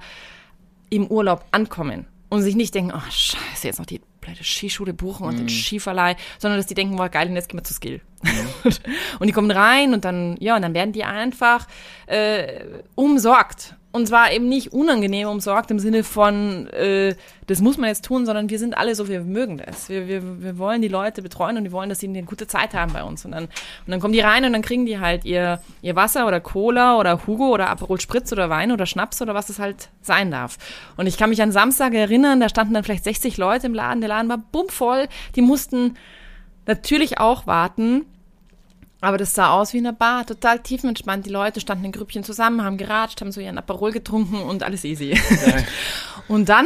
im Urlaub ankommen und sich nicht denken, oh scheiße, jetzt noch die blöde Skischule buchen und mhm. den Skiverleih, sondern dass die denken, wow, geil, und jetzt gehen wir zu Skill. Mhm. und die kommen rein und dann, ja, und dann werden die einfach äh, umsorgt. Und zwar eben nicht unangenehm umsorgt im Sinne von, äh, das muss man jetzt tun, sondern wir sind alle so, wir mögen das. Wir, wir, wir wollen die Leute betreuen und wir wollen, dass sie eine gute Zeit haben bei uns. Und dann, und dann kommen die rein und dann kriegen die halt ihr, ihr Wasser oder Cola oder Hugo oder Aperol Spritz oder Wein oder Schnaps oder was es halt sein darf. Und ich kann mich an Samstag erinnern, da standen dann vielleicht 60 Leute im Laden, der Laden war bummvoll, die mussten natürlich auch warten, aber das sah aus wie in einer Bar, total tiefenentspannt. Die Leute standen in Grüppchen zusammen, haben geratscht, haben so ihren Aperol getrunken und alles easy. und dann,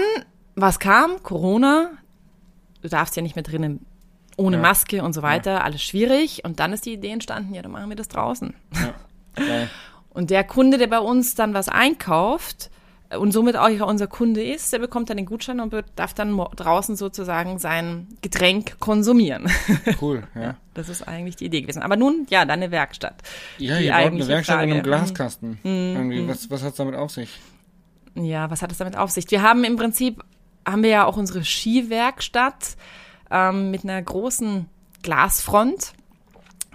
was kam? Corona. Du darfst ja nicht mehr drinnen ohne Ja. Maske und so weiter, alles schwierig. Und dann ist die Idee entstanden, ja, dann machen wir das draußen. Ja. Und der Kunde, der bei uns dann was einkauft und somit auch unser Kunde ist, der bekommt dann den Gutschein und darf dann draußen sozusagen sein Getränk konsumieren. Cool, ja. Das ist eigentlich die Idee gewesen. Aber nun, ja, deine Werkstatt. Ja, ihr baut eine Werkstatt in einem Frage. Glaskasten. Irgendwie, was, was hat's damit auf sich? Ja, was hat es damit auf sich? Wir haben im Prinzip, haben wir ja auch unsere Skiwerkstatt ähm, mit einer großen Glasfront.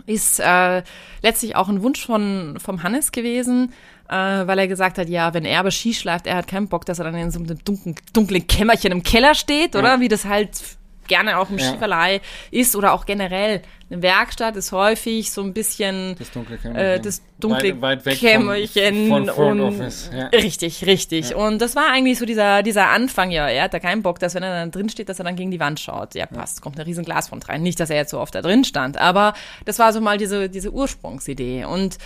Ist äh, letztlich auch ein Wunsch von, vom Hannes gewesen, äh, weil er gesagt hat, ja, wenn er aber Ski schleift, er hat keinen Bock, dass er dann in so einem dunklen, dunklen Kämmerchen im Keller steht, oder? Ja. Wie das halt gerne auch im Ja. Skiverleih ist oder auch generell. Eine Werkstatt ist häufig so ein bisschen Das dunkle Kämmerchen. äh, das dunkle weit, weit weg Kämmerchen von, von Front und Office. Ja. richtig, richtig. Und das war eigentlich so dieser, dieser Anfang, ja, er hat da keinen Bock, dass wenn er dann drin steht, dass er dann gegen die Wand schaut. Ja, passt, kommt eine riesen Glasfront rein. Nicht, dass er jetzt so oft da drin stand, aber das war so mal diese, diese Ursprungsidee. Und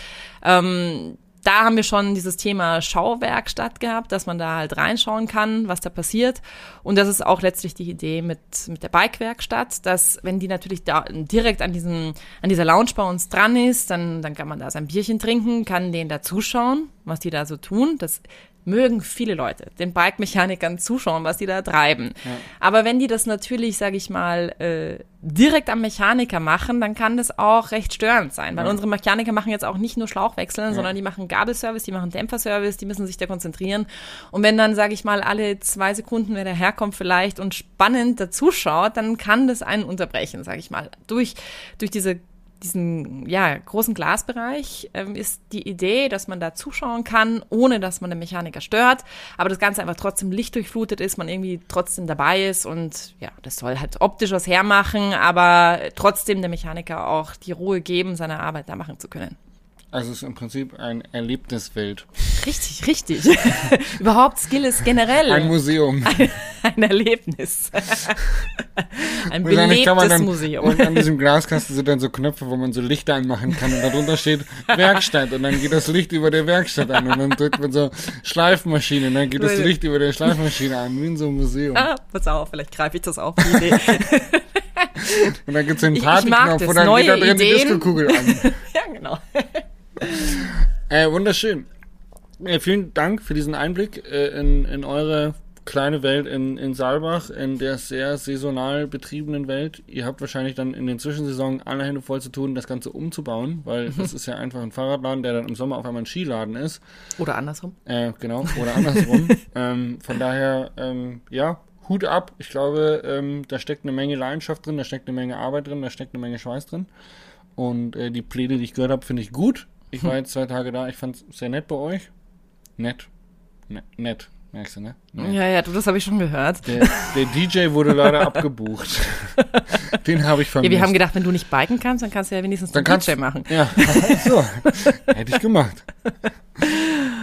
ähm, da haben wir schon dieses Thema Schauwerkstatt gehabt, dass man da halt reinschauen kann, was da passiert. Und das ist auch letztlich die Idee mit, mit der Bikewerkstatt, dass wenn die natürlich da direkt an diesem, an dieser Lounge bei uns dran ist, dann, dann kann man da sein Bierchen trinken, kann denen da zuschauen, was die da so tun. Das mögen viele Leute, den Bike-Mechanikern zuschauen, was die da treiben. Aber wenn die das natürlich, sage ich mal, äh, direkt am Mechaniker machen, dann kann das auch recht störend sein, weil Ja. unsere Mechaniker machen jetzt auch nicht nur Schlauchwechseln, sondern die machen Gabelservice, die machen Dämpferservice, die müssen sich da konzentrieren. Und wenn dann, sage ich mal, alle zwei Sekunden, wer daherkommt vielleicht und spannend dazuschaut, dann kann das einen unterbrechen, sage ich mal. Durch, durch diese diesen ja, großen Glasbereich ähm, ist die Idee, dass man da zuschauen kann, ohne dass man den Mechaniker stört, aber das Ganze einfach trotzdem lichtdurchflutet ist, man irgendwie trotzdem dabei ist und ja, das soll halt optisch was hermachen, aber trotzdem der Mechaniker auch die Ruhe geben, seine Arbeit da machen zu können. Also es ist im Prinzip ein Erlebniswelt. Richtig, richtig. Überhaupt Skill ist generell Ein Museum. ein Erlebnis. ein Wahrscheinlich kann man belebtes dann, Museum. Und an diesem Glaskasten sind dann so Knöpfe, wo man so Lichter anmachen kann und darunter steht Werkstatt und dann geht das Licht über der Werkstatt an und dann drückt man so Schleifmaschine und dann geht das. Licht über der Schleifmaschine an, wie in so einem Museum. Ah, pass auf, vielleicht greife ich das auf, die Idee. Und dann gibt es mag Partyknopf und dann Neue geht da drin die Ideen. Disco-Kugel an. ja, genau. Äh, wunderschön. Äh, vielen Dank für diesen Einblick äh, in, in eure kleine Welt in, in Saalbach, in der sehr saisonal betriebenen Welt. Ihr habt wahrscheinlich dann in den Zwischensaison alle Hände voll zu tun, das Ganze umzubauen, weil das ist ja einfach ein Fahrradladen, der dann im Sommer auf einmal ein Skiladen ist. Oder andersrum. Äh, genau, oder andersrum. ähm, von daher, ähm, ja, Hut ab. Ich glaube, ähm, da steckt eine Menge Leidenschaft drin, da steckt eine Menge Arbeit drin, da steckt eine Menge Schweiß drin. Und äh, die Pläne, die ich gehört habe, finde ich gut. Ich war jetzt zwei Tage da, ich fand es sehr nett bei euch. Nett. Ne nett, merkst du, ne? Nett. Ja, ja, du, das habe ich schon gehört. Der, der DJ wurde leider abgebucht. Den habe ich Ja, vermisst. wir haben gedacht, wenn du nicht biken kannst, dann kannst du ja wenigstens Dann den kannst- DJ machen. Ja, so. Hätte ich gemacht.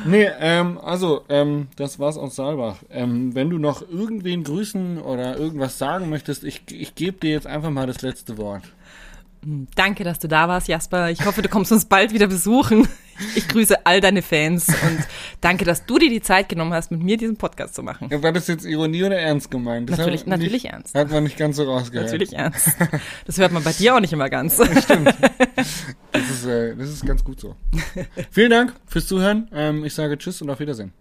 Nee, ähm, also, ähm, das war's aus Saalbach. Ähm, wenn du noch irgendwen grüßen oder irgendwas sagen möchtest, ich, ich gebe dir jetzt einfach mal das letzte Wort. Danke, dass du da warst, Jasper. Ich hoffe, du kommst uns bald wieder besuchen. Ich grüße all deine Fans und danke, dass du dir die Zeit genommen hast, mit mir diesen Podcast zu machen. Ja, War das jetzt Ironie oder ernst gemeint? Das Natürlich- natürlich nicht, ernst. Hat man nicht ganz so rausgehört. Natürlich ernst. Das hört man bei dir auch nicht immer ganz. Das ist, äh, das ist ganz gut so. Vielen Dank fürs Zuhören. Ähm, ich sage Tschüss und auf Wiedersehen.